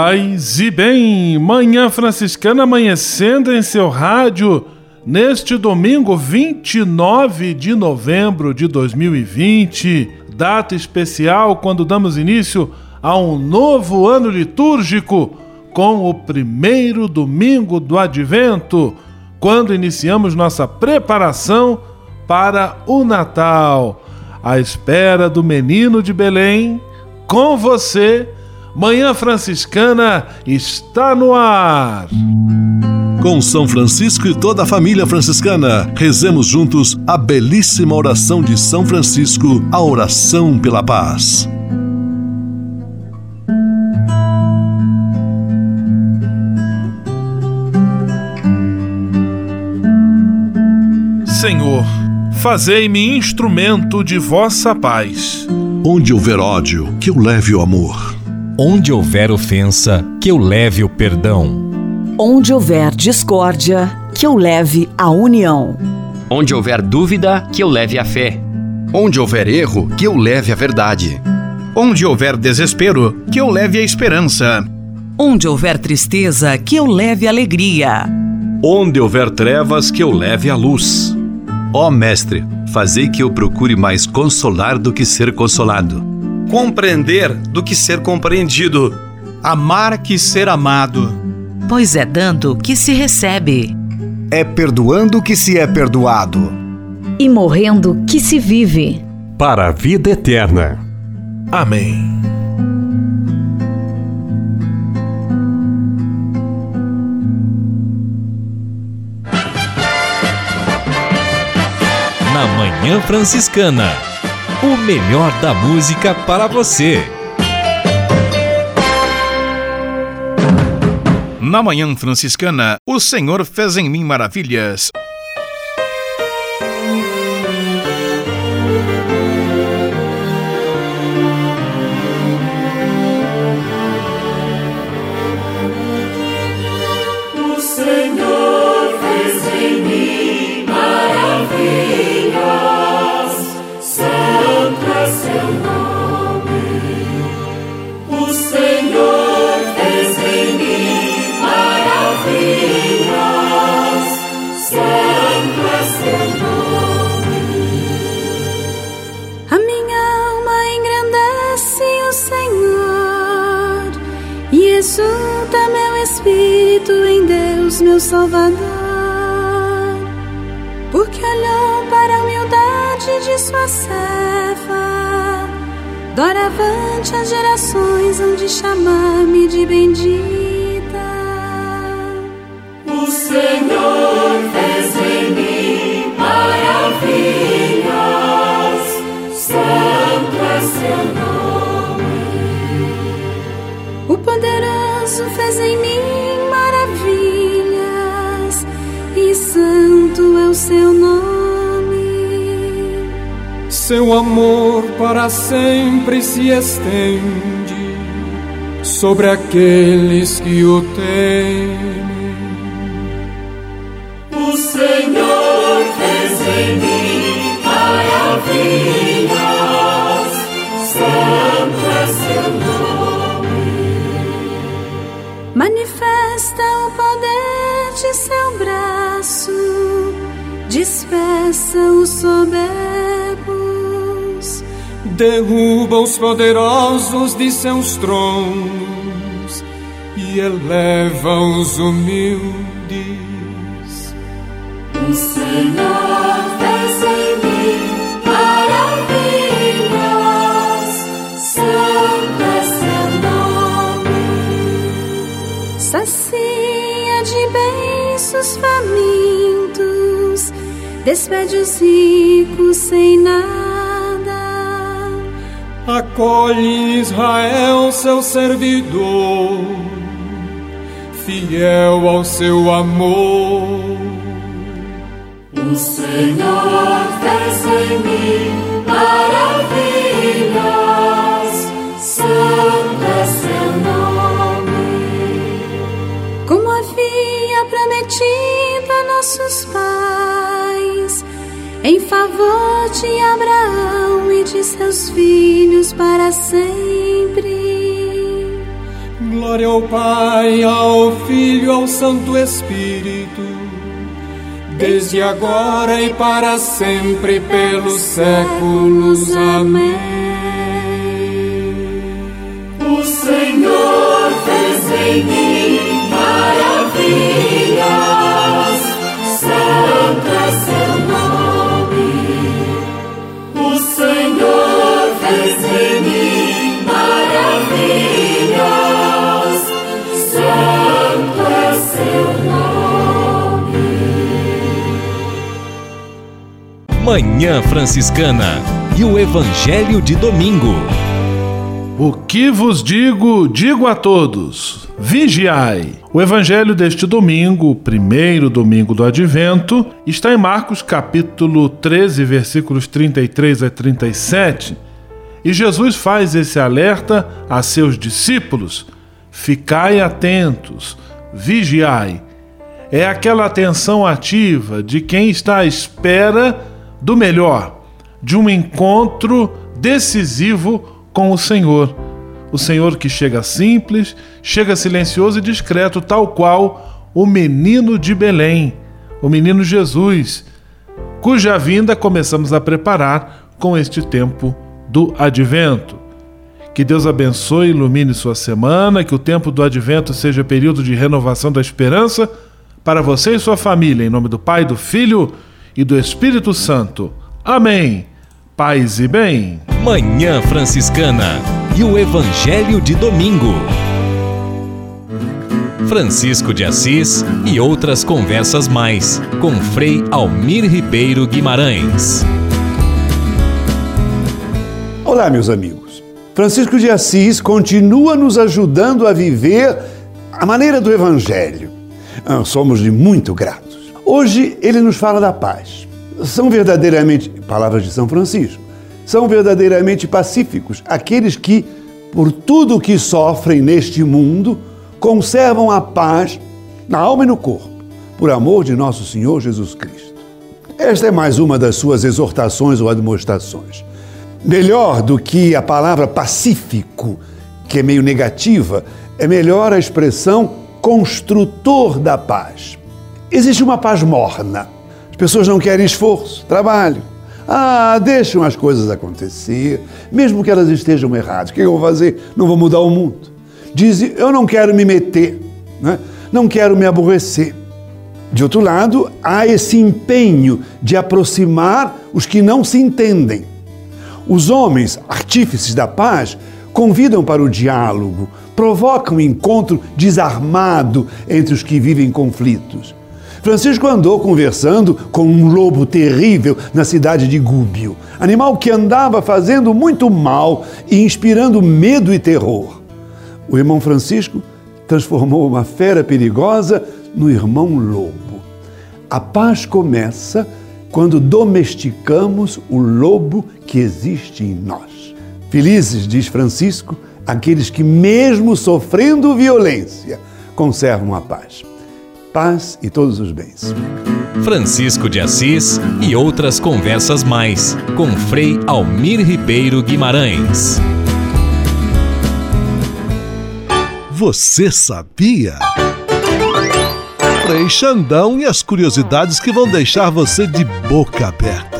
Paz e bem, Manhã Franciscana amanhecendo em seu rádio neste domingo 29 de novembro de 2020, data especial quando damos início a um novo ano litúrgico com o primeiro domingo do Advento, quando iniciamos nossa preparação para o Natal, à espera do menino de Belém, com você Manhã Franciscana está no ar. Com São Francisco e toda a família franciscana, rezemos juntos a belíssima oração de São Francisco, a oração pela paz. Senhor, fazei-me instrumento de vossa paz. Onde houver ódio, que eu leve o amor. Onde houver ofensa, que eu leve o perdão. Onde houver discórdia, que eu leve a união. Onde houver dúvida, que eu leve a fé. Onde houver erro, que eu leve a verdade. Onde houver desespero, que eu leve a esperança. Onde houver tristeza, que eu leve alegria. Onde houver trevas, que eu leve a luz. Ó Mestre, fazei que eu procure mais consolar do que ser consolado compreender do que ser compreendido, amar que ser amado. Pois é dando que se recebe, é perdoando que se é perdoado, e morrendo que se vive. Para a vida eterna. Amém. Na Manhã Franciscana o melhor da música para você. Na Manhã Franciscana, o Senhor fez em mim maravilhas. Salvador, porque olhou para a humildade de sua serva. Doravante as gerações hão de chamar-me de bendita. Seu amor para sempre se estende sobre aqueles que o temem. Derruba os poderosos de seus tronos e eleva os humildes. O Senhor fez em mim maravilhas, santo é seu nome. Sacia de bênçãos famintos despede os ricos sem nada, acolhe Israel, seu servidor, fiel ao seu amor. O Senhor fez em mim maravilhas, em favor de Abraão e de seus filhos para sempre. Glória ao Pai, ao Filho, ao Santo Espírito, desde agora e para sempre, pelos séculos. Amém. O Senhor fez em mim Manhã Franciscana e o Evangelho de Domingo. O que vos digo, digo a todos: vigiai. O evangelho deste domingo, primeiro domingo do advento, está em Marcos capítulo 13, versículos 33 a 37. E Jesus faz esse alerta a seus discípulos: ficai atentos, vigiai. É aquela atenção ativa de quem está à espera do melhor, de um encontro decisivo com o Senhor. O Senhor que chega simples, chega silencioso e discreto, tal qual o menino de Belém, o menino Jesus, cuja vinda começamos a preparar com este tempo do advento. Que Deus abençoe e ilumine sua semana, que o tempo do advento seja período de renovação da esperança para você e sua família, em nome do Pai, do Filho e do Espírito Santo. Amém. Paz e bem. Manhã Franciscana e o Evangelho de Domingo. Francisco de Assis e outras conversas mais com Frei Almir Ribeiro Guimarães. Olá, meus amigos. Francisco de Assis continua nos ajudando a viver a maneira do Evangelho. Ah, somos lhe muito gratos. Hoje ele nos fala da paz. São verdadeiramente, palavras de São Francisco, são verdadeiramente pacíficos aqueles que, por tudo o que sofrem neste mundo, conservam a paz na alma e no corpo, por amor de nosso Senhor Jesus Cristo. Esta é mais uma das suas exortações ou admoestações. Melhor do que a palavra pacífico, que é meio negativa, é melhor a expressão construtor da paz. Existe uma paz morna. As pessoas não querem esforço, trabalho. Ah, deixam as coisas acontecer, mesmo que elas estejam erradas. O que eu vou fazer? Não vou mudar o mundo. Dizem, eu não quero me meter, né? não quero me aborrecer. De outro lado, há esse empenho de aproximar os que não se entendem. Os homens, artífices da paz, convidam para o diálogo, provocam um encontro desarmado entre os que vivem conflitos. Francisco andou conversando com um lobo terrível na cidade de Gúbio, animal que andava fazendo muito mal e inspirando medo e terror. O irmão Francisco transformou uma fera perigosa no irmão lobo. A paz começa quando domesticamos o lobo que existe em nós. Felizes, diz Francisco, aqueles que, mesmo sofrendo violência, conservam a paz. Paz e todos os bens. Francisco de Assis e outras conversas mais com Frei Almir Ribeiro Guimarães. Você sabia? Frei Xandão e as curiosidades que vão deixar você de boca aberta.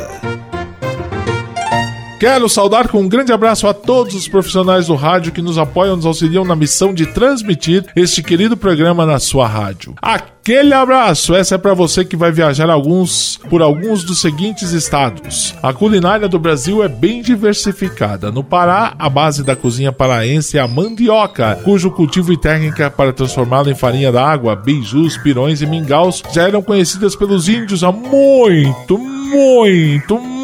Quero saudar com um grande abraço a todos os profissionais do rádio que nos apoiam nos auxiliam na missão de transmitir este querido programa na sua rádio. Aquele abraço! Essa é para você que vai viajar alguns por alguns dos seguintes estados. A culinária do Brasil é bem diversificada. No Pará, a base da cozinha paraense é a mandioca, cujo cultivo e técnica para transformá-la em farinha d'água, beijus, pirões e mingaus já eram conhecidas pelos índios há muito, muito, muito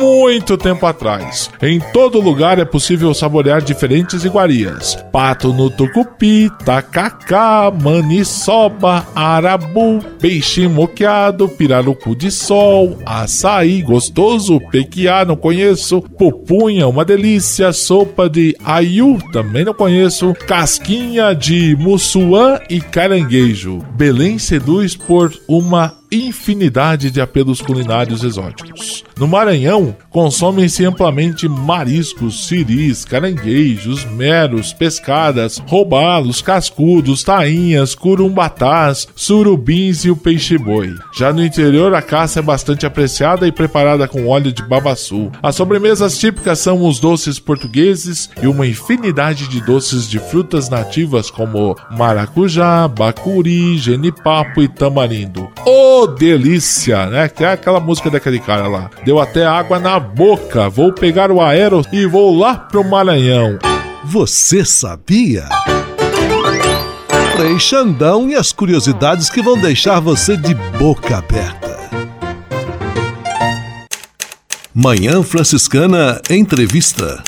tempo atrás. Em todo lugar é possível saborear diferentes iguarias: pato no tucupi, tacacá, maniçoba, arabu, peixe moqueado, pirarucu de sol, açaí gostoso, pequiá não conheço, pupunha uma delícia, sopa de aiu também não conheço, casquinha de mussuã e caranguejo. Belém seduz por uma infinidade de apelos culinários exóticos. No Maranhão, consomem-se amplamente mariscos, siris, caranguejos, meros, pescadas, robalos, cascudos, tainhas, curumbatás, surubins e o peixe-boi. Já no interior, a caça é bastante apreciada e preparada com óleo de babaçu. As sobremesas típicas são os doces portugueses e uma infinidade de doces de frutas nativas como maracujá, bacuri, genipapo e tamarindo. Oh, delícia, né? Que é aquela música daquele cara lá. Deu até água na boca. Vou pegar o aero e vou lá pro Maranhão. Você sabia? Frei Xandão e as curiosidades que vão deixar você de boca aberta. Manhã Franciscana Entrevista.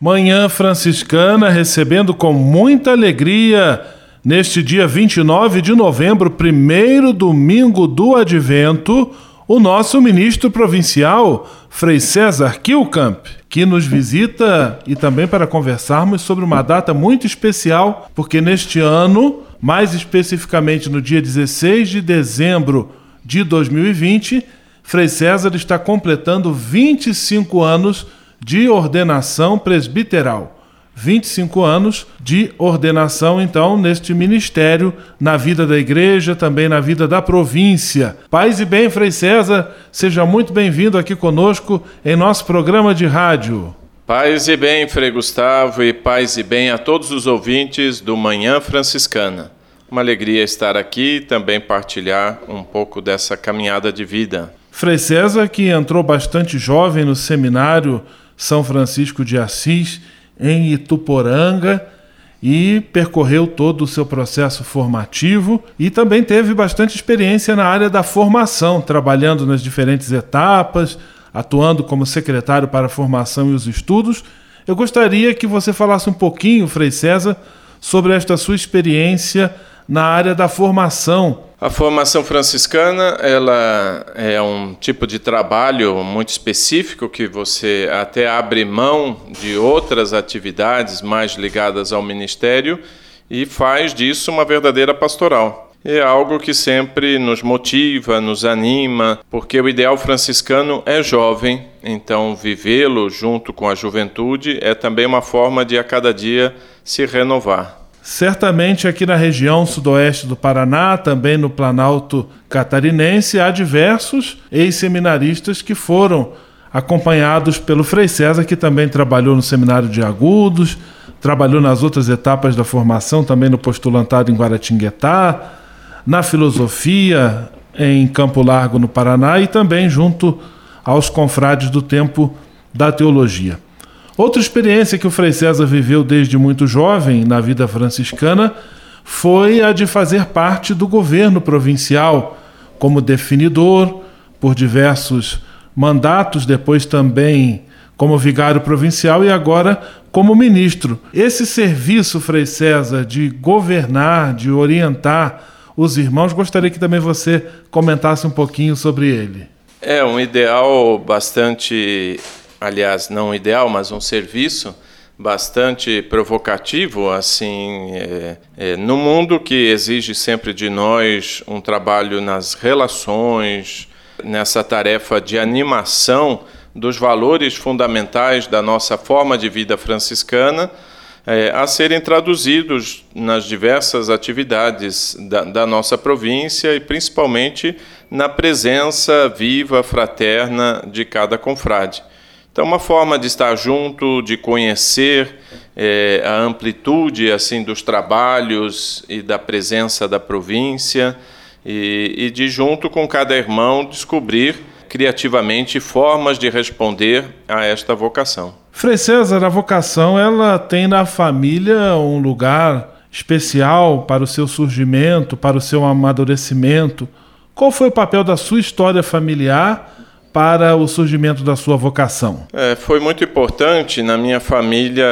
Manhã Franciscana recebendo com muita alegria neste dia 29 de novembro, primeiro domingo do Advento, o nosso ministro provincial, Frei César Kilkamp, que nos visita e também para conversarmos sobre uma data muito especial, porque neste ano, mais especificamente no dia 16 de dezembro de 2020, Frei César está completando 25 anos de ordenação presbiteral. 25 anos de ordenação, então, neste ministério, na vida da igreja, também na vida da província. Paz e bem, Frei César, seja muito bem-vindo aqui conosco em nosso programa de rádio. Paz e bem, Frei Gustavo, e paz e bem a todos os ouvintes do Manhã Franciscana. Uma alegria estar aqui e também partilhar um pouco dessa caminhada de vida. Frei César, que entrou bastante jovem no seminário São Francisco de Assis, em Ituporanga e percorreu todo o seu processo formativo e também teve bastante experiência na área da formação, trabalhando nas diferentes etapas, atuando como secretário para a formação e os estudos. Eu gostaria que você falasse um pouquinho, Frei César, sobre esta sua experiência na área da formação a formação franciscana, ela é um tipo de trabalho muito específico que você até abre mão de outras atividades mais ligadas ao ministério e faz disso uma verdadeira pastoral. É algo que sempre nos motiva, nos anima, porque o ideal franciscano é jovem, então vivê-lo junto com a juventude é também uma forma de a cada dia se renovar. Certamente aqui na região sudoeste do Paraná, também no Planalto Catarinense, há diversos ex-seminaristas que foram acompanhados pelo Frei César, que também trabalhou no Seminário de Agudos, trabalhou nas outras etapas da formação, também no postulantado em Guaratinguetá, na filosofia em Campo Largo, no Paraná, e também junto aos confrades do tempo da teologia. Outra experiência que o Frei César viveu desde muito jovem na vida franciscana foi a de fazer parte do governo provincial como definidor por diversos mandatos, depois também como vigário provincial e agora como ministro. Esse serviço, Frei César, de governar, de orientar os irmãos, gostaria que também você comentasse um pouquinho sobre ele. É um ideal bastante aliás, não ideal, mas um serviço bastante provocativo, assim, é, é, no mundo que exige sempre de nós um trabalho nas relações, nessa tarefa de animação dos valores fundamentais da nossa forma de vida franciscana, é, a serem traduzidos nas diversas atividades da, da nossa província e principalmente na presença viva, fraterna de cada confrade. Então, uma forma de estar junto, de conhecer é, a amplitude assim dos trabalhos e da presença da província e, e de junto com cada irmão descobrir criativamente formas de responder a esta vocação. Frei César, a vocação ela tem na família um lugar especial para o seu surgimento, para o seu amadurecimento. Qual foi o papel da sua história familiar para o surgimento da sua vocação? É, foi muito importante. Na minha família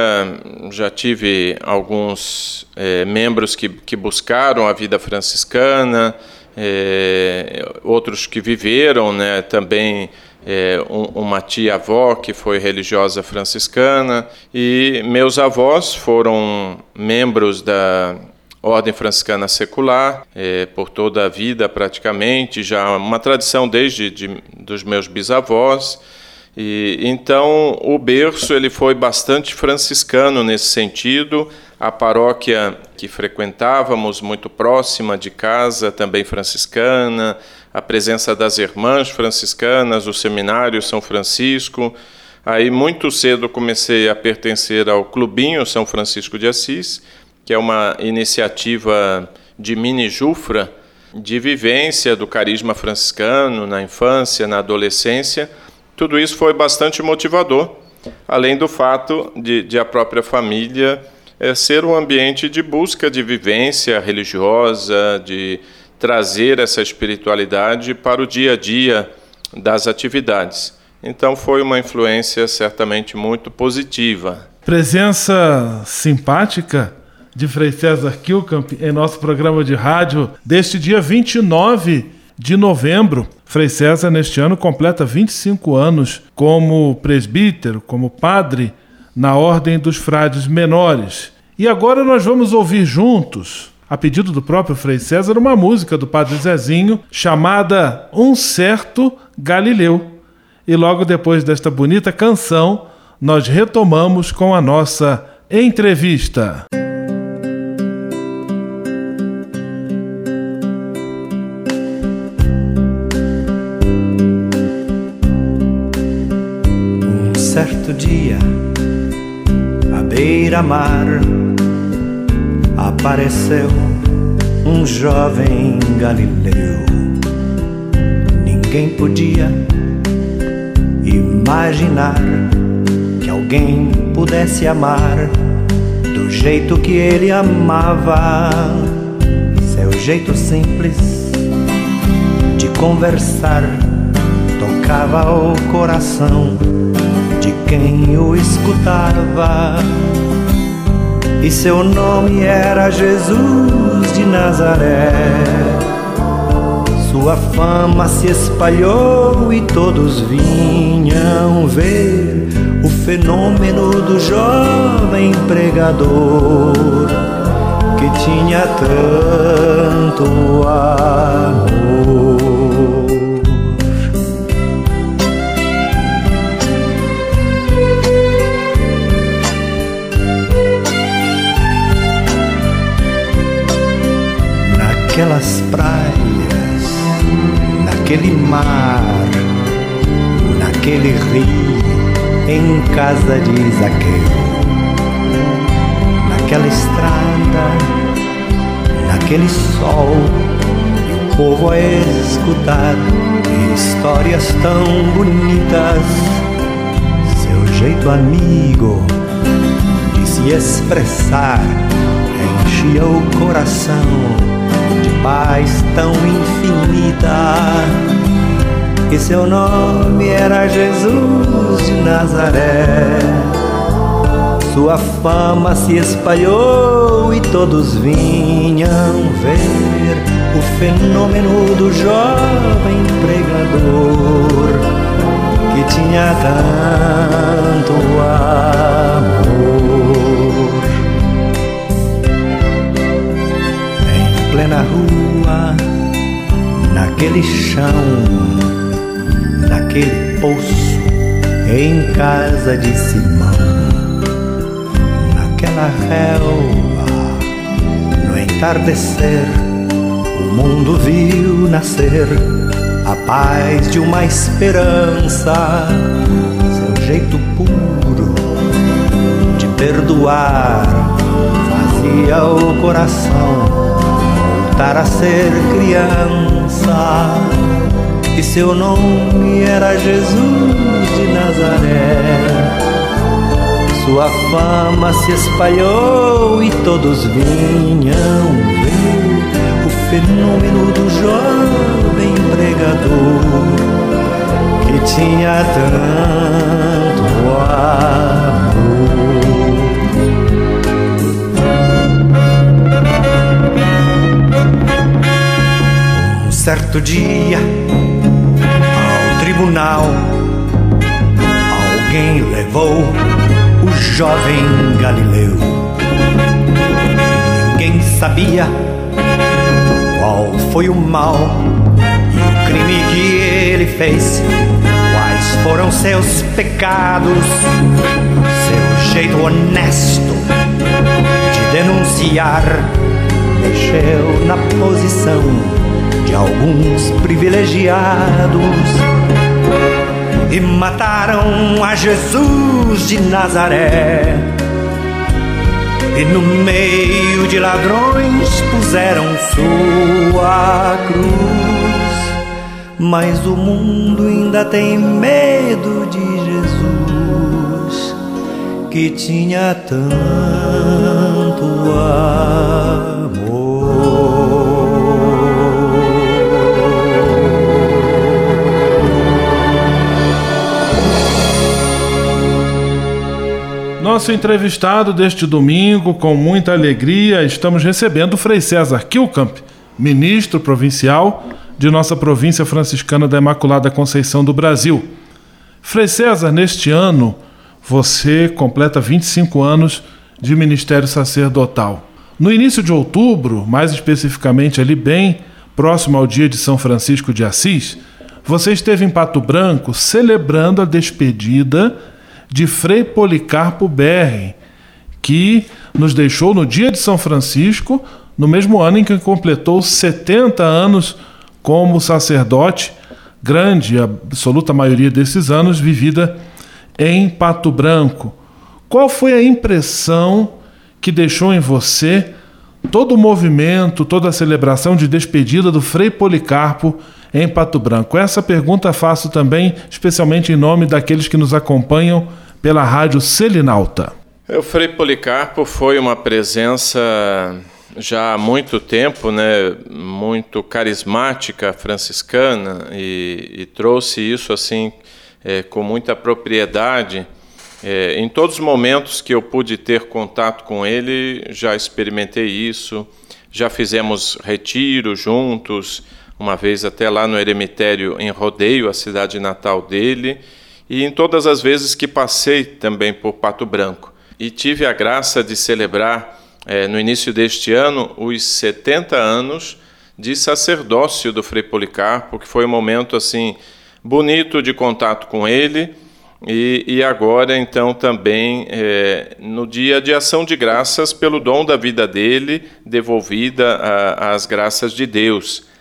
já tive alguns é, membros que, que buscaram a vida franciscana, é, outros que viveram né, também é, um, uma tia-avó que foi religiosa franciscana, e meus avós foram membros da Ordem Franciscana Secular, é, por toda a vida praticamente, já uma tradição desde de, dos meus bisavós. E, então o berço ele foi bastante franciscano nesse sentido. A paróquia que frequentávamos muito próxima de casa também franciscana, a presença das irmãs franciscanas, o seminário São Francisco. Aí muito cedo comecei a pertencer ao Clubinho São Francisco de Assis que é uma iniciativa de mini Jufra, de vivência do carisma franciscano na infância, na adolescência. Tudo isso foi bastante motivador, além do fato de, de a própria família é, ser um ambiente de busca de vivência religiosa, de trazer essa espiritualidade para o dia a dia das atividades. Então foi uma influência certamente muito positiva. Presença simpática de Frei César Kilkamp em nosso programa de rádio deste dia 29 de novembro. Frei César, neste ano, completa 25 anos como presbítero, como padre na Ordem dos Frades Menores. E agora nós vamos ouvir juntos, a pedido do próprio Frei César, uma música do Padre Zezinho chamada Um Certo Galileu. E logo depois desta bonita canção, nós retomamos com a nossa entrevista. Beira-mar, apareceu um jovem galileu. Ninguém podia imaginar que alguém pudesse amar do jeito que ele amava. Seu jeito simples de conversar tocava o coração de quem o escutava. E seu nome era Jesus de Nazaré. Sua fama se espalhou e todos vinham ver o fenômeno do jovem pregador que tinha tanto amor. Naquelas praias, naquele mar, naquele rio, em casa de Zaqueu, naquela estrada, naquele sol, e o povo a escutar histórias tão bonitas, seu jeito amigo de se expressar enchia o coração paz tão infinita. E seu nome era Jesus de Nazaré. Sua fama se espalhou e todos vinham ver o fenômeno do jovem pregador que tinha tanto amor. Plena rua, naquele chão, naquele poço, em casa de Simão, naquela relva, no entardecer, o mundo viu nascer a paz de uma esperança, seu jeito puro de perdoar fazia o coração voltar a ser criança. E seu nome era Jesus de Nazaré. Sua fama se espalhou e todos vinham ver o fenômeno do jovem pregador que tinha tanto amor. Certo dia, ao tribunal, alguém levou o jovem Galileu. Ninguém sabia qual foi o mal e o crime que ele fez. Quais foram seus pecados, seu jeito honesto de denunciar mexeu na posição de alguns privilegiados e mataram a Jesus de Nazaré. E no meio de ladrões puseram sua cruz. Mas o mundo ainda tem medo de Jesus, que tinha tanto Nosso entrevistado deste domingo, com muita alegria, estamos recebendo o Frei César Kilkamp, ministro provincial de nossa província franciscana da Imaculada Conceição do Brasil. Frei César, neste ano, você completa 25 anos de ministério sacerdotal. No início de outubro, mais especificamente ali bem próximo ao dia de São Francisco de Assis, você esteve em Pato Branco celebrando a despedida de Frei Policarpo Berri, que nos deixou no dia de São Francisco, no mesmo ano em que completou 70 anos como sacerdote, grande, a absoluta maioria desses anos vivida em Pato Branco. Qual foi a impressão que deixou em você todo o movimento, toda a celebração de despedida do Frei Policarpo em Pato Branco? Essa pergunta faço também, especialmente em nome daqueles que nos acompanham pela rádio Selinalta. O Frei Policarpo foi uma presença já há muito tempo, né, muito carismática franciscana e, e trouxe isso assim é, com muita propriedade. É, em todos os momentos que eu pude ter contato com ele, já experimentei isso, já fizemos retiro juntos, uma vez até lá no eremitério em Rodeio, a cidade natal dele, e em todas as vezes que passei também por Pato Branco. E tive a graça de celebrar é, no início deste ano os 70 anos de sacerdócio do Frei Policarpo, que foi um momento assim bonito de contato com ele. E, e agora, então, também é, no dia de ação de graças pelo dom da vida dele, devolvida às graças de Deus.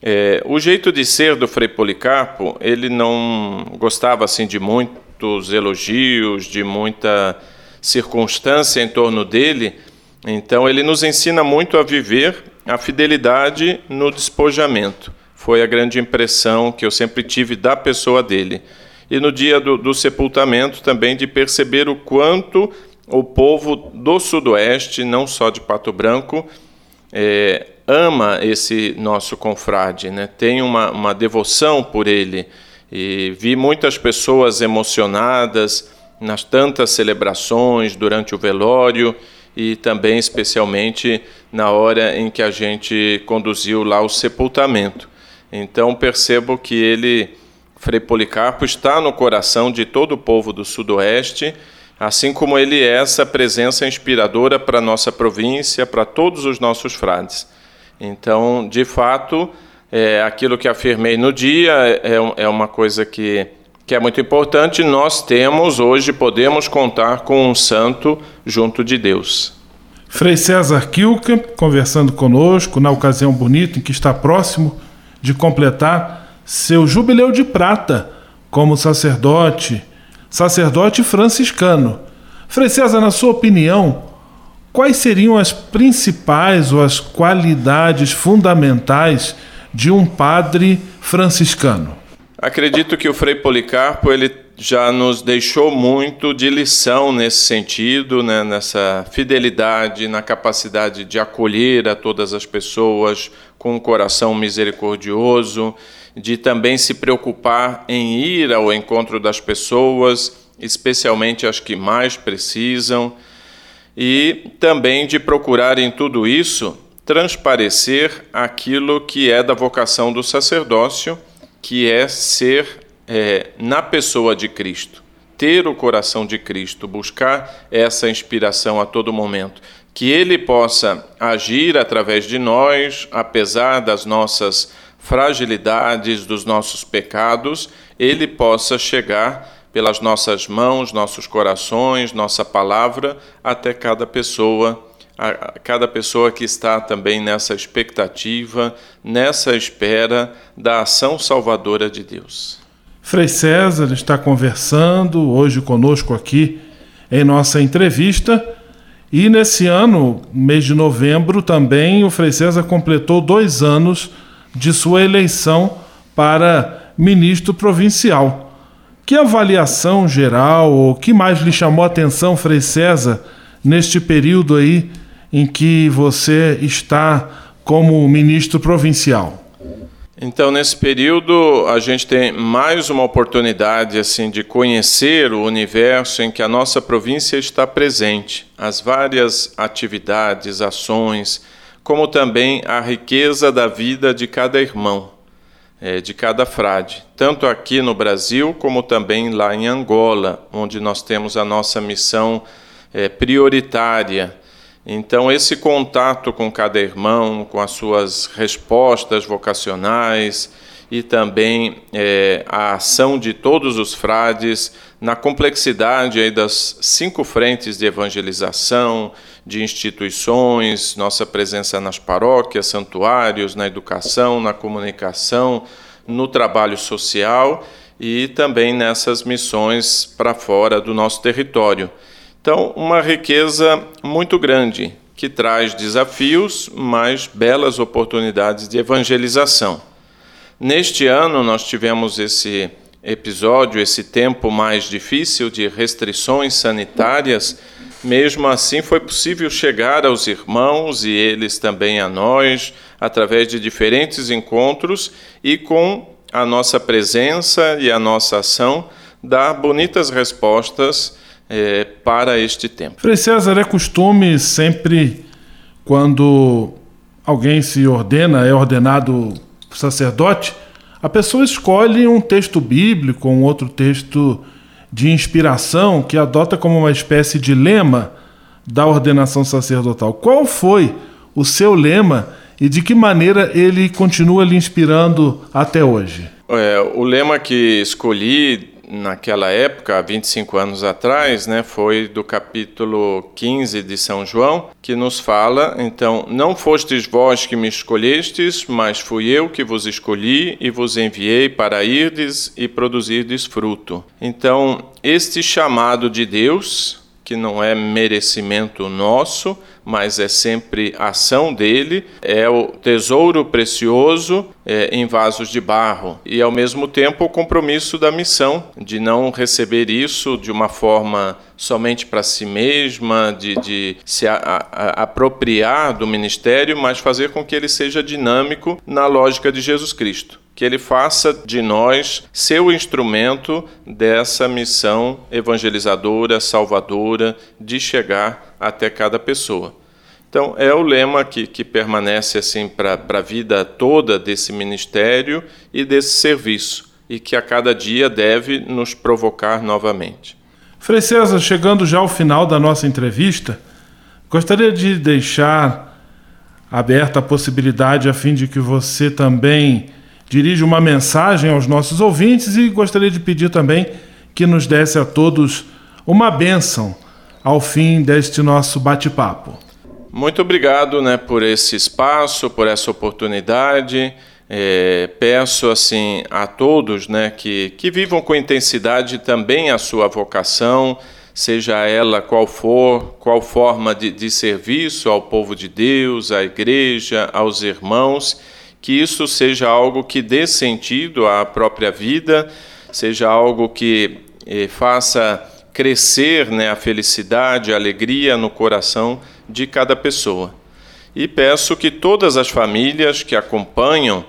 É, o jeito de ser do Frei Policarpo, ele não gostava assim de muitos elogios, de muita circunstância em torno dele, então ele nos ensina muito a viver a fidelidade no despojamento. Foi a grande impressão que eu sempre tive da pessoa dele. E no dia do, do sepultamento também de perceber o quanto o povo do Sudoeste, não só de Pato Branco, é, ama esse nosso confrade, né? tem uma, uma devoção por ele. E vi muitas pessoas emocionadas nas tantas celebrações, durante o velório e também especialmente na hora em que a gente conduziu lá o sepultamento. Então percebo que ele, Frei Policarpo, está no coração de todo o povo do Sudoeste, assim como ele é essa presença inspiradora para a nossa província, para todos os nossos frades. Então, de fato, é, aquilo que afirmei no dia é, é uma coisa que, que é muito importante. Nós temos, hoje, podemos contar com um santo junto de Deus. Frei César Kilka, conversando conosco na ocasião bonita em que está próximo de completar seu jubileu de prata como sacerdote, sacerdote franciscano. Frei César, na sua opinião, quais seriam as principais ou as qualidades fundamentais de um padre franciscano? Acredito que o Frei Policarpo ele já nos deixou muito de lição nesse sentido, né, nessa fidelidade, na capacidade de acolher a todas as pessoas com um coração misericordioso, de também se preocupar em ir ao encontro das pessoas, especialmente as que mais precisam, e também de procurar em tudo isso transparecer aquilo que é da vocação do sacerdócio, que é ser é, na pessoa de Cristo, ter o coração de Cristo, buscar essa inspiração a todo momento. Que Ele possa agir através de nós, apesar das nossas fragilidades, dos nossos pecados, Ele possa chegar pelas nossas mãos, nossos corações, nossa palavra, até cada pessoa cada pessoa que está também nessa expectativa, nessa espera da ação salvadora de Deus. Frei César está conversando hoje conosco aqui em nossa entrevista. E nesse ano, mês de novembro, também o Frei César completou dois anos de sua eleição para ministro provincial. Que avaliação geral, ou que mais lhe chamou a atenção, Frei César, neste período aí em que você está como ministro provincial? Então, nesse período, a gente tem mais uma oportunidade assim de conhecer o universo em que a nossa província está presente, as várias atividades, ações, como também a riqueza da vida de cada irmão, é, de cada frade, tanto aqui no Brasil como também lá em Angola, onde nós temos a nossa missão é, prioritária. Então, esse contato com cada irmão, com as suas respostas vocacionais e também é, a ação de todos os frades na complexidade aí das cinco frentes de evangelização, de instituições, nossa presença nas paróquias, santuários, na educação, na comunicação, no trabalho social e também nessas missões para fora do nosso território. Então, uma riqueza muito grande que traz desafios, mas belas oportunidades de evangelização. Neste ano, nós tivemos esse episódio, esse tempo mais difícil de restrições sanitárias. Mesmo assim, foi possível chegar aos irmãos e eles também a nós, através de diferentes encontros e com a nossa presença e a nossa ação, dar bonitas respostas é, para este tempo. Frei César, é costume sempre, quando alguém se ordena, é ordenado sacerdote, a pessoa escolhe um texto bíblico, um outro texto de inspiração que adota como uma espécie de lema da ordenação sacerdotal. Qual foi o seu lema e de que maneira ele continua lhe inspirando até hoje? É, o lema que escolhi naquela época, há 25 anos atrás, né, foi do capítulo 15 de São João, que nos fala, então, não fostes vós que me escolhestes, mas fui eu que vos escolhi e vos enviei para irdes e produzirdes fruto. Então, este chamado de Deus, que não é merecimento nosso, mas é sempre ação dele, é o tesouro precioso é, em vasos de barro. E ao mesmo tempo o compromisso da missão, de não receber isso de uma forma somente para si mesma, de, de se a, a, apropriar do ministério, mas fazer com que ele seja dinâmico na lógica de Jesus Cristo que ele faça de nós seu instrumento dessa missão evangelizadora, salvadora, de chegar até cada pessoa. Então, é o lema que, que permanece assim para a vida toda desse ministério e desse serviço, e que a cada dia deve nos provocar novamente. Frei César, chegando já ao final da nossa entrevista, gostaria de deixar aberta a possibilidade a fim de que você também dirige uma mensagem aos nossos ouvintes e gostaria de pedir também que nos desse a todos uma bênção ao fim deste nosso bate-papo. Muito obrigado né, por esse espaço, por essa oportunidade. É, peço assim a todos né, que, que vivam com intensidade também a sua vocação, seja ela qual for, qual forma de, de serviço ao povo de Deus, à igreja, aos irmãos que isso seja algo que dê sentido à própria vida, seja algo que eh, faça crescer né, a felicidade, a alegria no coração de cada pessoa. E peço que todas as famílias que acompanham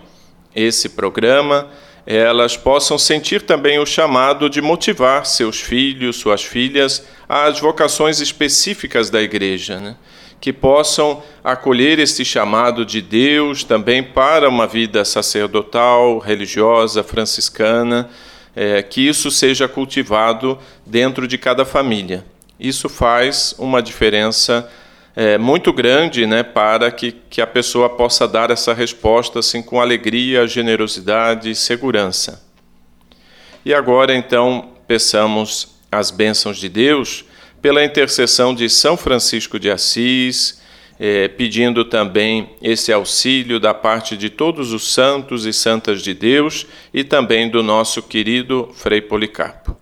esse programa, elas possam sentir também o chamado de motivar seus filhos, suas filhas às vocações específicas da igreja, né? Que possam acolher este chamado de Deus também para uma vida sacerdotal, religiosa, franciscana, é, que isso seja cultivado dentro de cada família. Isso faz uma diferença é, muito grande né, para que, que a pessoa possa dar essa resposta assim, com alegria, generosidade e segurança. E agora, então, peçamos as bênçãos de Deus pela intercessão de São Francisco de Assis, é, pedindo também esse auxílio da parte de todos os santos e santas de Deus e também do nosso querido Frei Policarpo.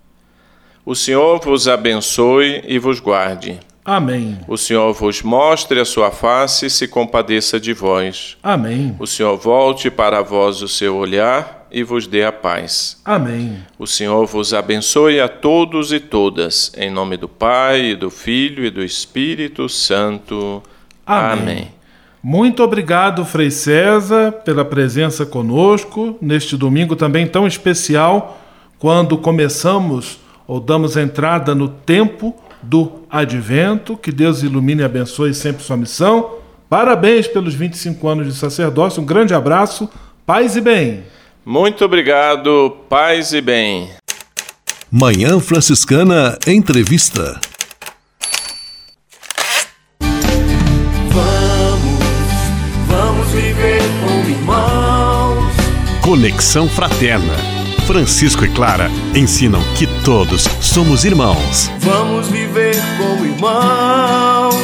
O Senhor vos abençoe e vos guarde. Amém. O Senhor vos mostre a sua face e se compadeça de vós. Amém. O Senhor volte para vós o seu olhar e vos dê a paz. Amém. O Senhor vos abençoe a todos e todas, em nome do Pai, e do Filho e do Espírito Santo. Amém. Amém. Muito obrigado, Frei César, pela presença conosco neste domingo também tão especial, quando começamos ou damos entrada no tempo do advento. Que Deus ilumine e abençoe sempre sua missão. Parabéns pelos 25 anos de sacerdócio. Um grande abraço. Paz e bem. Muito obrigado. Paz e bem. Manhã Franciscana Entrevista. Vamos, vamos viver como irmãos. Conexão Fraterna Francisco e Clara ensinam que todos somos irmãos. Vamos viver como irmãos,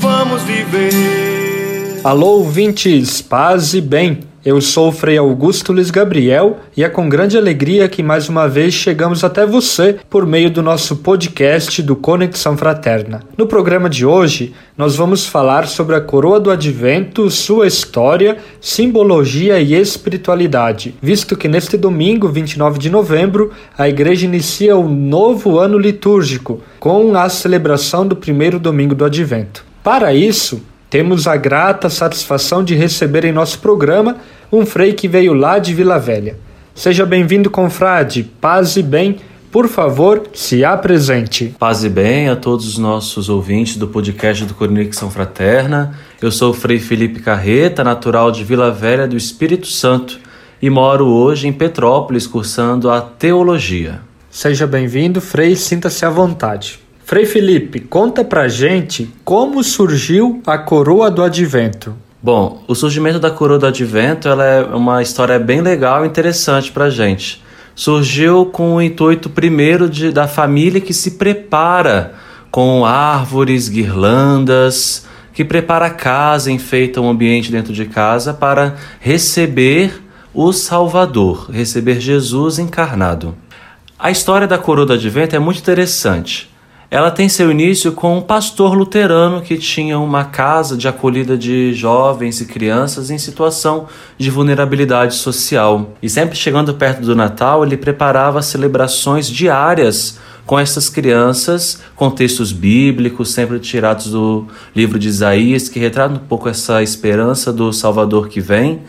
vamos viver. Alô, ouvintes, paz e bem. Eu sou Frei Augusto Luiz Gabriel e é com grande alegria que mais uma vez chegamos até você por meio do nosso podcast do Conexão Fraterna. No programa de hoje, nós vamos falar sobre a coroa do advento, sua história, simbologia e espiritualidade, visto que neste domingo, 29 de novembro, a igreja inicia o novo ano litúrgico com a celebração do primeiro domingo do advento. Para isso, temos a grata satisfação de receber em nosso programa um frei que veio lá de Vila Velha. Seja bem-vindo, confrade. Paz e bem. Por favor, se apresente. Paz e bem a todos os nossos ouvintes do podcast do Conexão Fraterna. Eu sou o Frei Felipe Carreta, natural de Vila Velha do Espírito Santo e moro hoje em Petrópolis cursando a teologia. Seja bem-vindo, Frei, sinta-se à vontade. Frei Felipe, conta pra gente como surgiu a coroa do advento. Bom, o surgimento da coroa do advento é uma história bem legal e interessante pra gente. Surgiu com o intuito primeiro de, da família que se prepara com árvores, guirlandas, que prepara a casa, enfeita um ambiente dentro de casa para receber o Salvador, receber Jesus encarnado. A história da coroa do advento é muito interessante. Ela tem seu início com um pastor luterano que tinha uma casa de acolhida de jovens e crianças em situação de vulnerabilidade social. E sempre chegando perto do Natal, ele preparava celebrações diárias com essas crianças, com textos bíblicos, sempre tirados do livro de Isaías, que retrata um pouco essa esperança do Salvador que vem.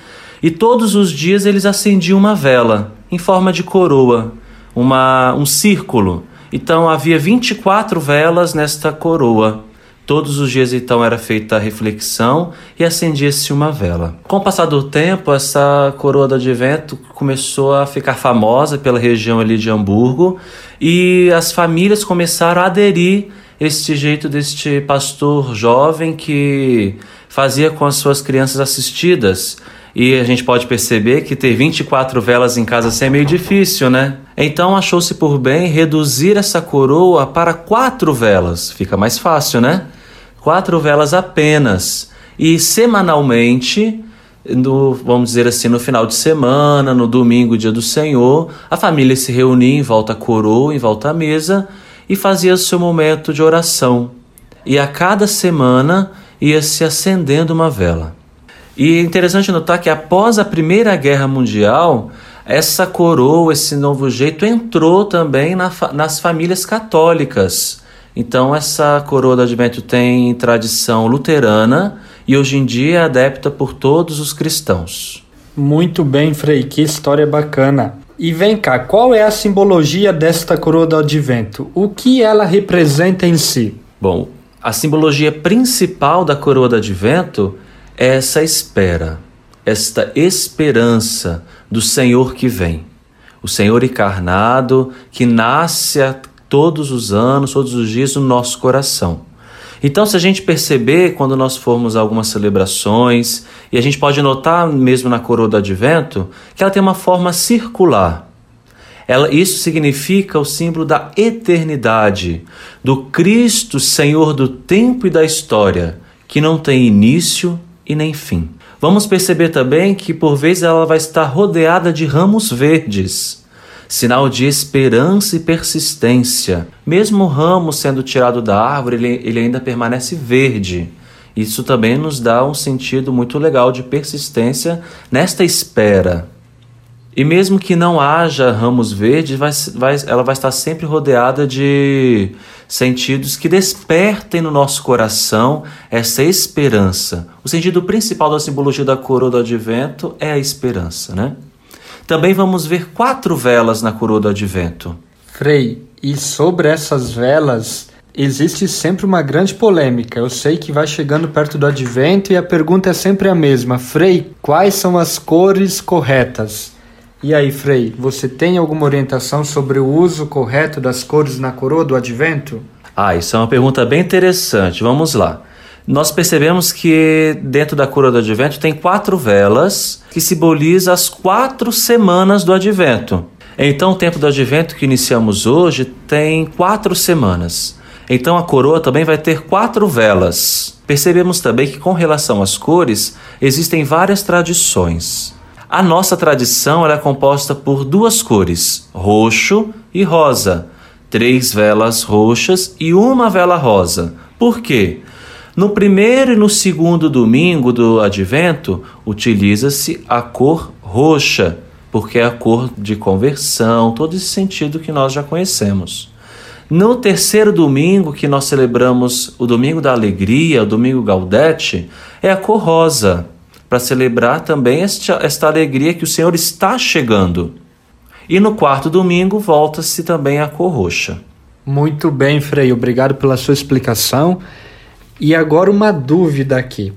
E todos os dias eles acendiam uma vela em forma de coroa, uma, um círculo então havia 24 velas nesta coroa. Todos os dias então era feita a reflexão e acendia-se uma vela. Com o passar do tempo, essa coroa do advento começou a ficar famosa pela região ali de Hamburgo e as famílias começaram a aderir este jeito deste pastor jovem que fazia com as suas crianças assistidas e a gente pode perceber que ter 24 velas em casa assim é meio difícil, né? Então achou-se por bem reduzir essa coroa para quatro velas. Fica mais fácil, né? Quatro velas apenas. E semanalmente, no, vamos dizer assim, no final de semana, no domingo, dia do Senhor, a família se reunia em volta à coroa, em volta à mesa e fazia seu momento de oração. E a cada semana ia se acendendo uma vela. E é interessante notar que após a Primeira Guerra Mundial, essa coroa, esse novo jeito entrou também na, nas famílias católicas. Então essa coroa do advento tem tradição luterana e hoje em dia é adepta por todos os cristãos. Muito bem, Frei, que história bacana. E vem cá, qual é a simbologia desta coroa do advento? O que ela representa em si? Bom, a simbologia principal da coroa do advento é essa espera, esta esperança do Senhor que vem. O Senhor encarnado que nasce a todos os anos, todos os dias no nosso coração. Então, se a gente perceber quando nós formos a algumas celebrações, e a gente pode notar mesmo na coroa do advento, que ela tem uma forma circular. Ela, isso significa o símbolo da eternidade, do Cristo, Senhor do tempo e da história, que não tem início e nem fim. Vamos perceber também que por vezes ela vai estar rodeada de ramos verdes, sinal de esperança e persistência. Mesmo o ramo sendo tirado da árvore, ele, ele ainda permanece verde. Isso também nos dá um sentido muito legal de persistência nesta espera. E mesmo que não haja ramos verdes, vai, vai, ela vai estar sempre rodeada de sentidos que despertem no nosso coração essa esperança. O sentido principal da simbologia da coroa do advento é a esperança, né? Também vamos ver quatro velas na coroa do advento. Frei, e sobre essas velas existe sempre uma grande polêmica. Eu sei que vai chegando perto do advento e a pergunta é sempre a mesma. Frei, quais são as cores corretas? E aí, Frei, você tem alguma orientação sobre o uso correto das cores na coroa do advento? Ah, isso é uma pergunta bem interessante. Vamos lá. Nós percebemos que dentro da coroa do advento tem quatro velas que simbolizam as quatro semanas do advento. Então, o tempo do advento que iniciamos hoje tem quatro semanas. Então, a coroa também vai ter quatro velas. Percebemos também que, com relação às cores, existem várias tradições. A nossa tradição é composta por duas cores, roxo e rosa, três velas roxas e uma vela rosa. Por quê? No primeiro e no segundo domingo do advento, utiliza-se a cor roxa, porque é a cor de conversão, todo esse sentido que nós já conhecemos. No terceiro domingo, que nós celebramos o domingo da alegria, o domingo Gaudete, é a cor rosa, para celebrar também esta, esta alegria que o Senhor está chegando. E no quarto domingo volta-se também a cor roxa. Muito bem, Frei, obrigado pela sua explicação. E agora uma dúvida aqui.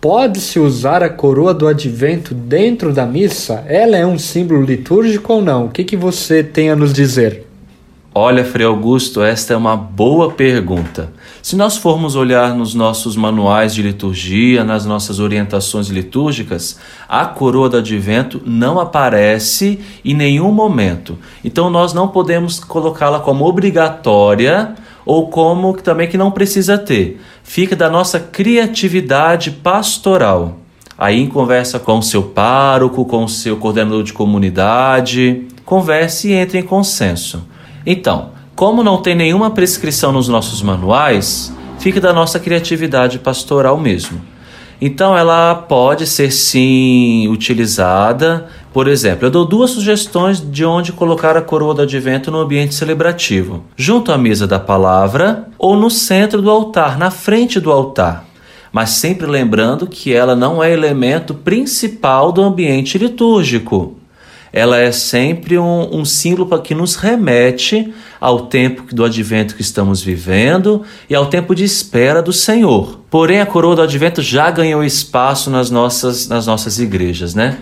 Pode-se usar a coroa do advento dentro da missa? Ela é um símbolo litúrgico ou não? O que, que você tem a nos dizer? Olha, Frei Augusto, esta é uma boa pergunta. Se nós formos olhar nos nossos manuais de liturgia, nas nossas orientações litúrgicas, a coroa do advento não aparece em nenhum momento. Então nós não podemos colocá-la como obrigatória ou como também que não precisa ter. Fica da nossa criatividade pastoral. Aí em conversa com o seu pároco, com o seu coordenador de comunidade, converse e entre em consenso. Então, como não tem nenhuma prescrição nos nossos manuais, fica da nossa criatividade pastoral mesmo. Então, ela pode ser sim utilizada. Por exemplo, eu dou duas sugestões de onde colocar a coroa do advento no ambiente celebrativo: junto à mesa da palavra ou no centro do altar, na frente do altar. Mas sempre lembrando que ela não é elemento principal do ambiente litúrgico ela é sempre um, um símbolo que nos remete ao tempo do advento que estamos vivendo e ao tempo de espera do Senhor. Porém, a coroa do advento já ganhou espaço nas nossas, nas nossas igrejas, né?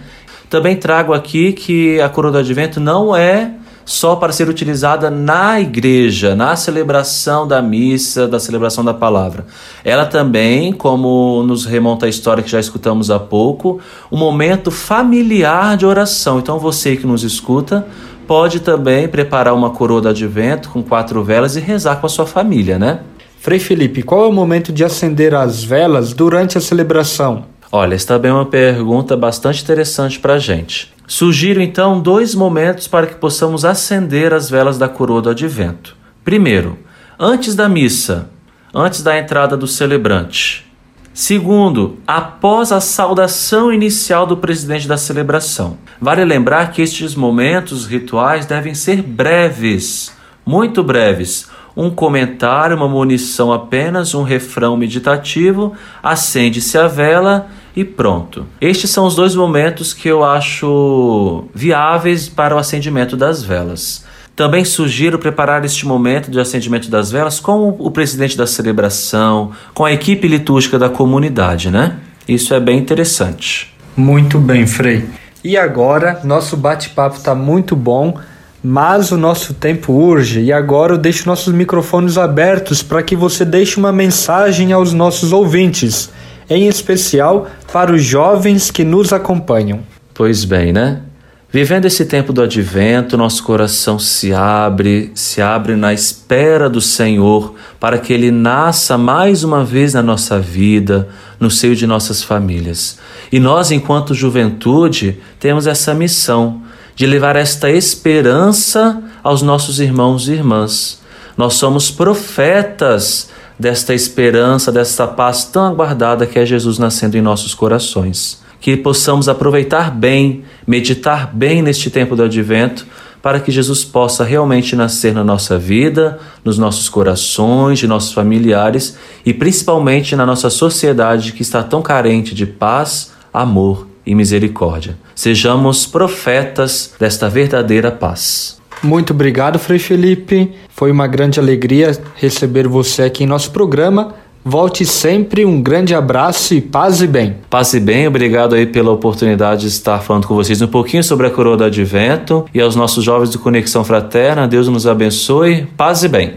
Também trago aqui que a coroa do advento não é só para ser utilizada na igreja, na celebração da missa, da celebração da palavra. Ela também, como nos remonta a história que já escutamos há pouco, um momento familiar de oração. Então você que nos escuta pode também preparar uma coroa do advento com quatro velas e rezar com a sua família, né? Frei Felipe, qual é o momento de acender as velas durante a celebração? Olha, esta também é uma pergunta bastante interessante para a gente. Sugiro então dois momentos para que possamos acender as velas da coroa do advento. Primeiro, antes da missa, antes da entrada do celebrante. Segundo, após a saudação inicial do presidente da celebração. Vale lembrar que estes momentos rituais devem ser breves, muito breves, um comentário, uma munição apenas, um refrão meditativo, acende-se a vela e pronto. Estes são os dois momentos que eu acho viáveis para o acendimento das velas. Também sugiro preparar este momento de acendimento das velas com o presidente da celebração, com a equipe litúrgica da comunidade, né? Isso é bem interessante. Muito bem, Frei. E agora, nosso bate-papo está muito bom, mas o nosso tempo urge e agora eu deixo nossos microfones abertos para que você deixe uma mensagem aos nossos ouvintes, em especial para os jovens que nos acompanham. Pois bem, né? Vivendo esse tempo do advento, nosso coração se abre, se abre na espera do Senhor para que ele nasça mais uma vez na nossa vida, no seio de nossas famílias. E nós, enquanto juventude, temos essa missão de levar esta esperança aos nossos irmãos e irmãs. Nós somos profetas desta esperança, desta paz tão aguardada que é Jesus nascendo em nossos corações que possamos aproveitar bem, meditar bem neste tempo do advento, para que Jesus possa realmente nascer na nossa vida, nos nossos corações, de nossos familiares e principalmente na nossa sociedade que está tão carente de paz, amor e misericórdia. Sejamos profetas desta verdadeira paz. Muito obrigado, Frei Felipe. Foi uma grande alegria receber você aqui em nosso programa. Volte sempre, um grande abraço e paz e bem. Paz e bem, obrigado aí pela oportunidade de estar falando com vocês um pouquinho sobre a coroa do advento e aos nossos jovens do Conexão Fraterna, Deus nos abençoe, paz e bem.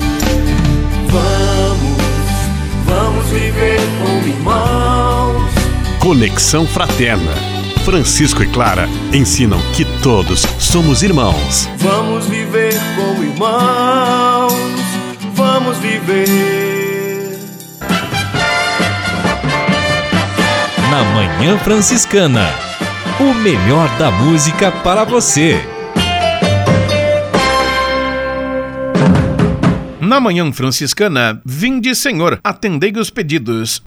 Vamos, vamos viver como irmãos. Conexão Fraterna. Francisco e Clara ensinam que todos somos irmãos. Vamos viver como irmãos. Vamos viver. na Manhã Franciscana. O melhor da música para você. Na Manhã Franciscana, vinde Senhor, atendei os pedidos.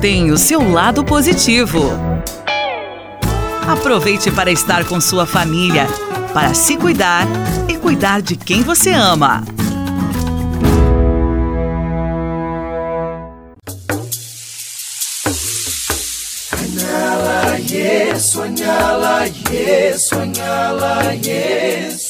Tem o seu lado positivo. Aproveite para estar com sua família, para se cuidar e cuidar de quem você ama. Soñala, yes, soñala, yes.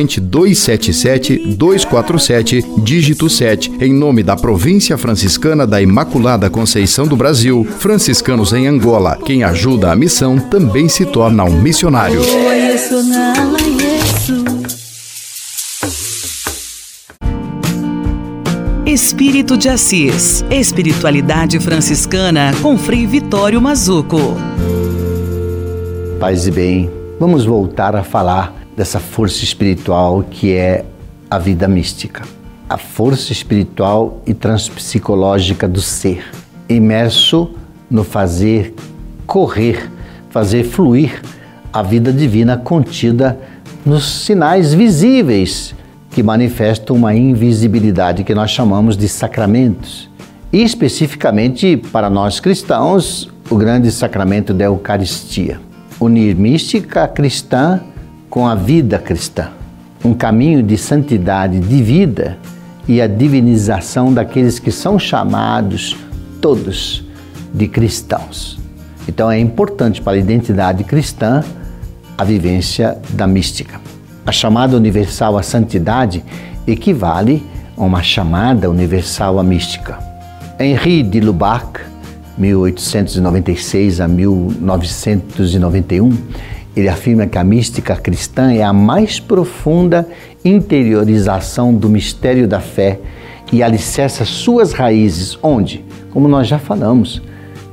corrente 277 247, dígito 7, em nome da Província Franciscana da Imaculada Conceição do Brasil, franciscanos em Angola. Quem ajuda a missão também se torna um missionário. Espírito de Assis. Espiritualidade franciscana com Frei Vitório Mazuco. Paz e bem, vamos voltar a falar dessa força espiritual que é a vida mística. A força espiritual e transpsicológica do ser, imerso no fazer correr, fazer fluir a vida divina contida nos sinais visíveis que manifestam uma invisibilidade que nós chamamos de sacramentos. E especificamente para nós cristãos, o grande sacramento da Eucaristia. Unir mística cristã com a vida cristã, um caminho de santidade de vida e a divinização daqueles que são chamados todos de cristãos. Então é importante para a identidade cristã a vivência da mística. A chamada universal à santidade equivale a uma chamada universal à mística. Henri de Lubac, 1896 a 1991, ele afirma que a mística cristã é a mais profunda interiorização do mistério da fé e alicerça suas raízes, onde? Como nós já falamos,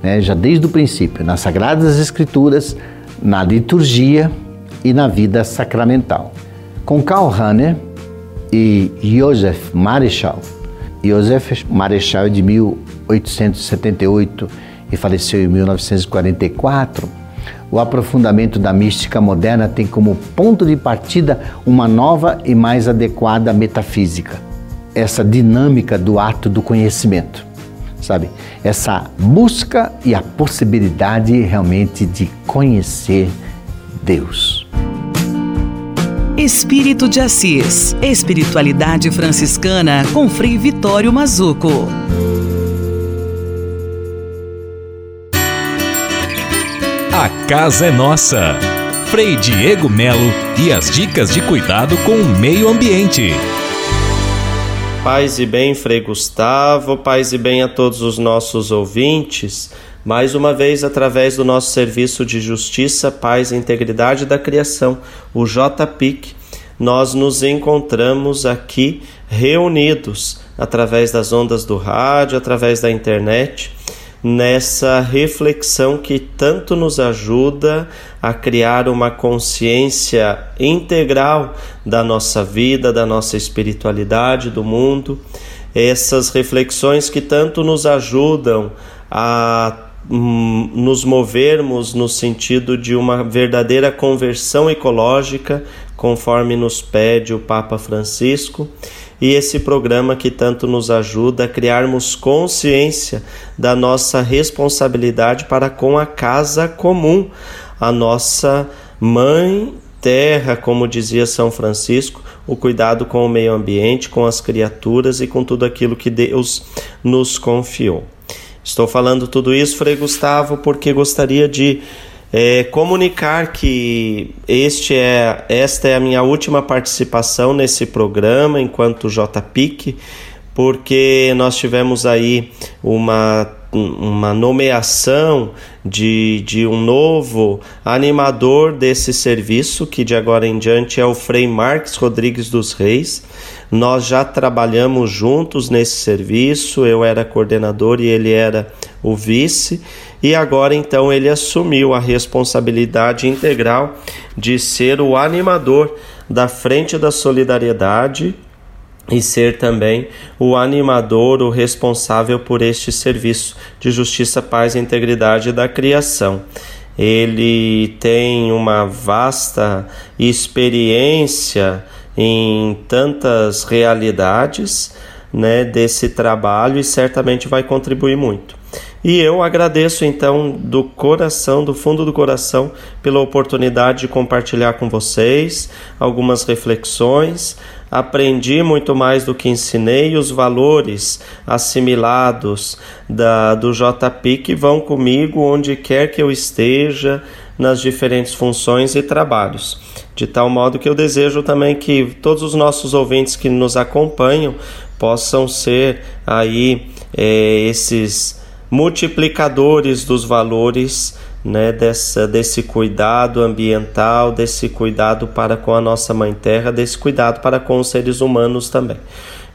né, já desde o princípio, nas Sagradas Escrituras, na liturgia e na vida sacramental. Com Karl Rahner e Joseph Marechal, Joseph Marechal é de 1878 e faleceu em 1944, o aprofundamento da mística moderna tem como ponto de partida uma nova e mais adequada metafísica. Essa dinâmica do ato do conhecimento, sabe? Essa busca e a possibilidade realmente de conhecer Deus. Espírito de Assis. Espiritualidade franciscana com Frei Vitório Mazuco. A casa é nossa. Frei Diego Melo e as dicas de cuidado com o meio ambiente. Paz e bem, Frei Gustavo, paz e bem a todos os nossos ouvintes. Mais uma vez, através do nosso serviço de justiça, paz e integridade da criação, o JPIC, nós nos encontramos aqui reunidos através das ondas do rádio, através da internet nessa reflexão que tanto nos ajuda a criar uma consciência integral da nossa vida, da nossa espiritualidade, do mundo. Essas reflexões que tanto nos ajudam a hum, nos movermos no sentido de uma verdadeira conversão ecológica, conforme nos pede o Papa Francisco e esse programa que tanto nos ajuda a criarmos consciência da nossa responsabilidade para com a casa comum, a nossa mãe terra, como dizia São Francisco, o cuidado com o meio ambiente, com as criaturas e com tudo aquilo que Deus nos confiou. Estou falando tudo isso, Frei Gustavo, porque gostaria de é, comunicar que este é, esta é a minha última participação nesse programa enquanto JPIC, porque nós tivemos aí uma uma nomeação de, de um novo animador desse serviço, que de agora em diante é o Frei Marques Rodrigues dos Reis. Nós já trabalhamos juntos nesse serviço, eu era coordenador e ele era o vice, e agora então ele assumiu a responsabilidade integral de ser o animador da Frente da Solidariedade e ser também o animador, o responsável por este serviço de justiça, paz e integridade da criação. Ele tem uma vasta experiência em tantas realidades né, desse trabalho e certamente vai contribuir muito. E eu agradeço então do coração, do fundo do coração, pela oportunidade de compartilhar com vocês algumas reflexões. Aprendi muito mais do que ensinei, os valores assimilados da, do JP que vão comigo onde quer que eu esteja, nas diferentes funções e trabalhos. De tal modo que eu desejo também que todos os nossos ouvintes que nos acompanham possam ser aí é, esses multiplicadores dos valores né, dessa, desse cuidado ambiental, desse cuidado para com a nossa Mãe Terra, desse cuidado para com os seres humanos também.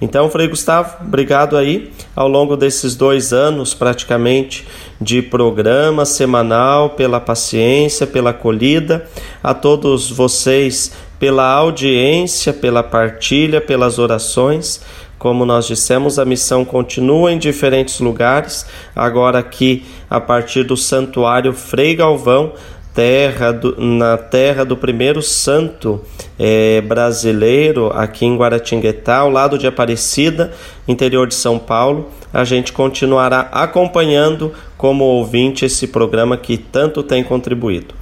Então, Frei Gustavo, obrigado aí ao longo desses dois anos praticamente de programa semanal, pela paciência, pela acolhida, a todos vocês pela audiência, pela partilha, pelas orações. Como nós dissemos, a missão continua em diferentes lugares. Agora, aqui, a partir do Santuário Frei Galvão, terra do, na terra do primeiro santo é, brasileiro, aqui em Guaratinguetá, ao lado de Aparecida, interior de São Paulo. A gente continuará acompanhando como ouvinte esse programa que tanto tem contribuído.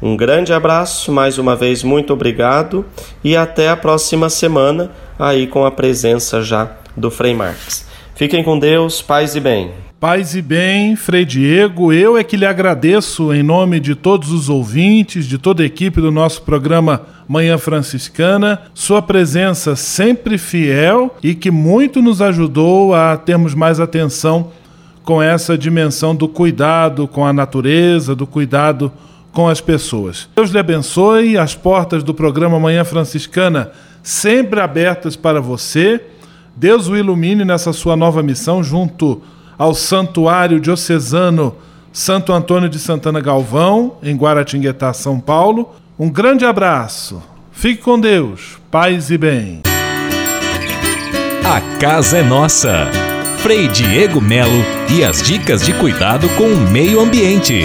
Um grande abraço, mais uma vez muito obrigado e até a próxima semana aí com a presença já do Frei Marques. Fiquem com Deus, paz e bem. Paz e bem, Frei Diego, eu é que lhe agradeço em nome de todos os ouvintes, de toda a equipe do nosso programa Manhã Franciscana, sua presença sempre fiel e que muito nos ajudou a termos mais atenção com essa dimensão do cuidado com a natureza, do cuidado com as pessoas. Deus lhe abençoe, as portas do programa Manhã Franciscana sempre abertas para você. Deus o ilumine nessa sua nova missão junto ao Santuário Diocesano Santo Antônio de Santana Galvão, em Guaratinguetá, São Paulo. Um grande abraço. Fique com Deus. Paz e bem. A casa é nossa. Frei Diego Melo e as dicas de cuidado com o meio ambiente.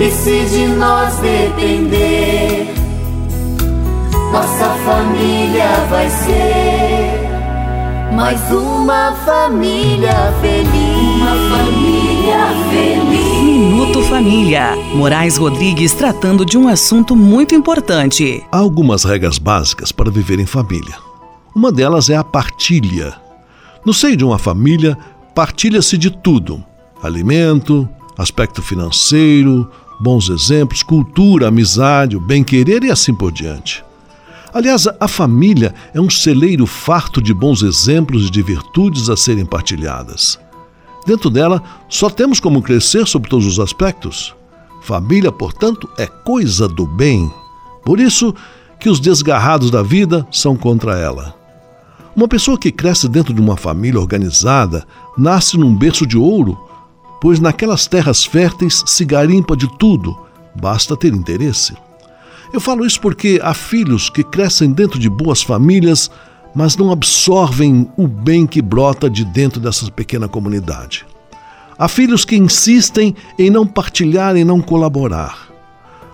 E se de nós depender, nossa família vai ser mais uma família feliz. Uma família feliz. Minuto Família. Moraes Rodrigues tratando de um assunto muito importante. Há algumas regras básicas para viver em família. Uma delas é a partilha. No seio de uma família, partilha-se de tudo: alimento, aspecto financeiro, bons exemplos, cultura, amizade, o bem-querer e assim por diante. Aliás, a família é um celeiro farto de bons exemplos e de virtudes a serem partilhadas. Dentro dela, só temos como crescer sobre todos os aspectos. Família, portanto, é coisa do bem. Por isso que os desgarrados da vida são contra ela. Uma pessoa que cresce dentro de uma família organizada nasce num berço de ouro pois naquelas terras férteis se garimpa de tudo, basta ter interesse. Eu falo isso porque há filhos que crescem dentro de boas famílias, mas não absorvem o bem que brota de dentro dessa pequena comunidade. Há filhos que insistem em não partilhar e não colaborar.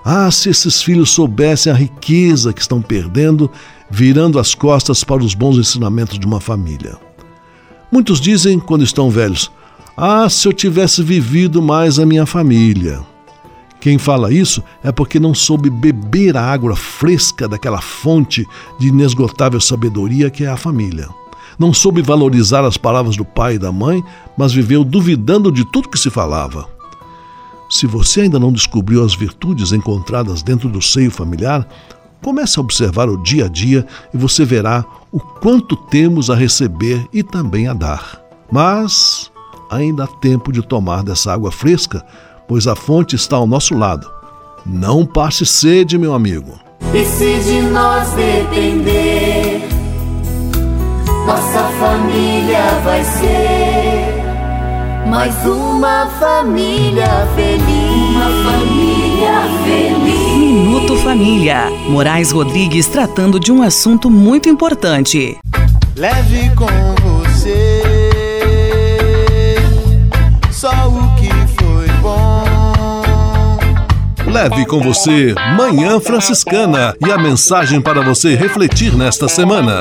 Ah, se esses filhos soubessem a riqueza que estão perdendo, virando as costas para os bons ensinamentos de uma família. Muitos dizem, quando estão velhos, Ah, se eu tivesse vivido mais a minha família. Quem fala isso é porque não soube beber a água fresca daquela fonte de inesgotável sabedoria que é a família. Não soube valorizar as palavras do pai e da mãe, mas viveu duvidando de tudo que se falava. Se você ainda não descobriu as virtudes encontradas dentro do seio familiar, comece a observar o dia a dia e você verá o quanto temos a receber e também a dar. Mas ainda há tempo de tomar dessa água fresca pois a fonte está ao nosso lado. Não passe sede, meu amigo. E se de nós depender, nossa família vai ser mais uma família feliz. Uma família feliz. Minuto Família. Moraes Rodrigues tratando de um assunto muito importante. Leve com você Leve com você Manhã Franciscana e a mensagem para você refletir nesta semana.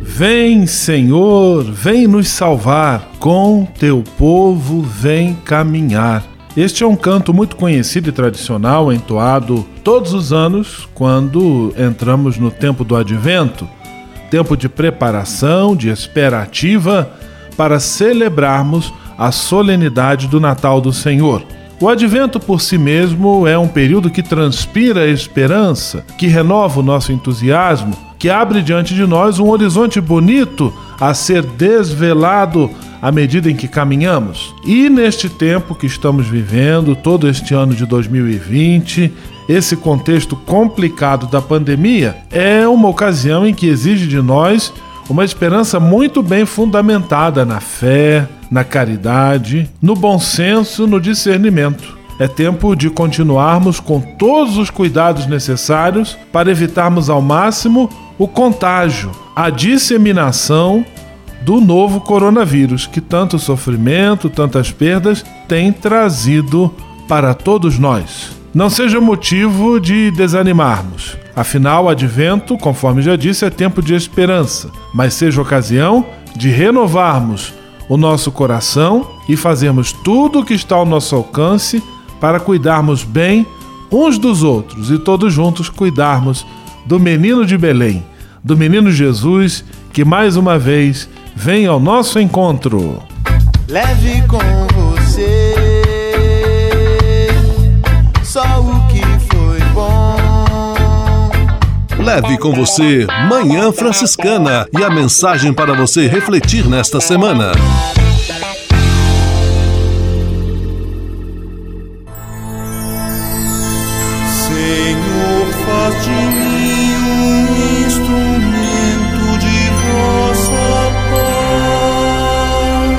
Vem, Senhor, vem nos salvar, com teu povo vem caminhar. Este é um canto muito conhecido e tradicional, entoado todos os anos quando entramos no tempo do advento tempo de preparação, de espera ativa, para celebrarmos a solenidade do Natal do Senhor. O advento por si mesmo é um período que transpira a esperança, que renova o nosso entusiasmo, que abre diante de nós um horizonte bonito a ser desvelado à medida em que caminhamos. E neste tempo que estamos vivendo, todo este ano de 2020, esse contexto complicado da pandemia é uma ocasião em que exige de nós uma esperança muito bem fundamentada na fé, na caridade, no bom senso, no discernimento. É tempo de continuarmos com todos os cuidados necessários para evitarmos ao máximo o contágio, a disseminação do novo coronavírus, que tanto sofrimento, tantas perdas tem trazido para todos nós não seja motivo de desanimarmos. Afinal, advento, conforme já disse, é tempo de esperança, mas seja ocasião de renovarmos o nosso coração e fazermos tudo o que está ao nosso alcance para cuidarmos bem uns dos outros e todos juntos cuidarmos do menino de Belém, do menino Jesus, que mais uma vez vem ao nosso encontro. Leve com Leve com você Manhã Franciscana e a mensagem para você refletir nesta semana. Senhor, faz de mim um instrumento de vossa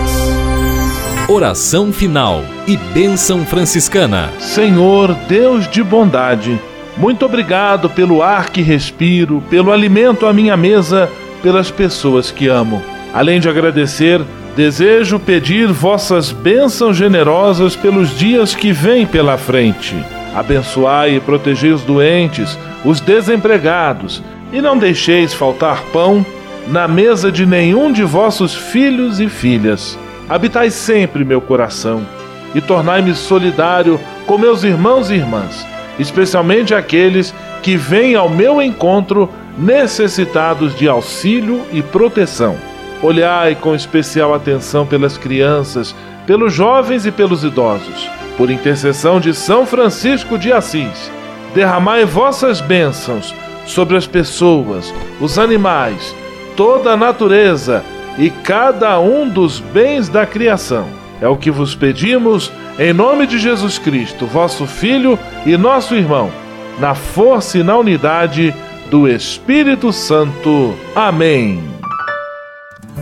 paz. Oração final e bênção franciscana. Senhor, Deus de bondade, muito obrigado pelo ar que respiro, pelo alimento à minha mesa, pelas pessoas que amo. Além de agradecer, desejo pedir vossas bênçãos generosas pelos dias que vêm pela frente. Abençoai e protegei os doentes, os desempregados, e não deixeis faltar pão na mesa de nenhum de vossos filhos e filhas. Habitai sempre meu coração e tornai-me solidário com meus irmãos e irmãs, especialmente aqueles que vêm ao meu encontro necessitados de auxílio e proteção. Olhai com especial atenção pelas crianças, pelos jovens e pelos idosos. Por intercessão de São Francisco de Assis, derramai vossas bênçãos sobre as pessoas, os animais, toda a natureza e cada um dos bens da criação. É o que vos pedimos, em nome de Jesus Cristo, vosso Filho e nosso irmão, na força e na unidade do Espírito Santo. Amém.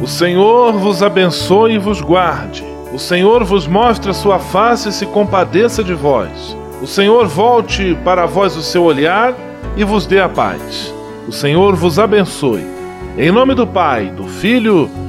O Senhor vos abençoe e vos guarde. O Senhor vos mostre a sua face e se compadeça de vós. O Senhor volte para vós o seu olhar e vos dê a paz. O Senhor vos abençoe. Em nome do Pai, do Filho e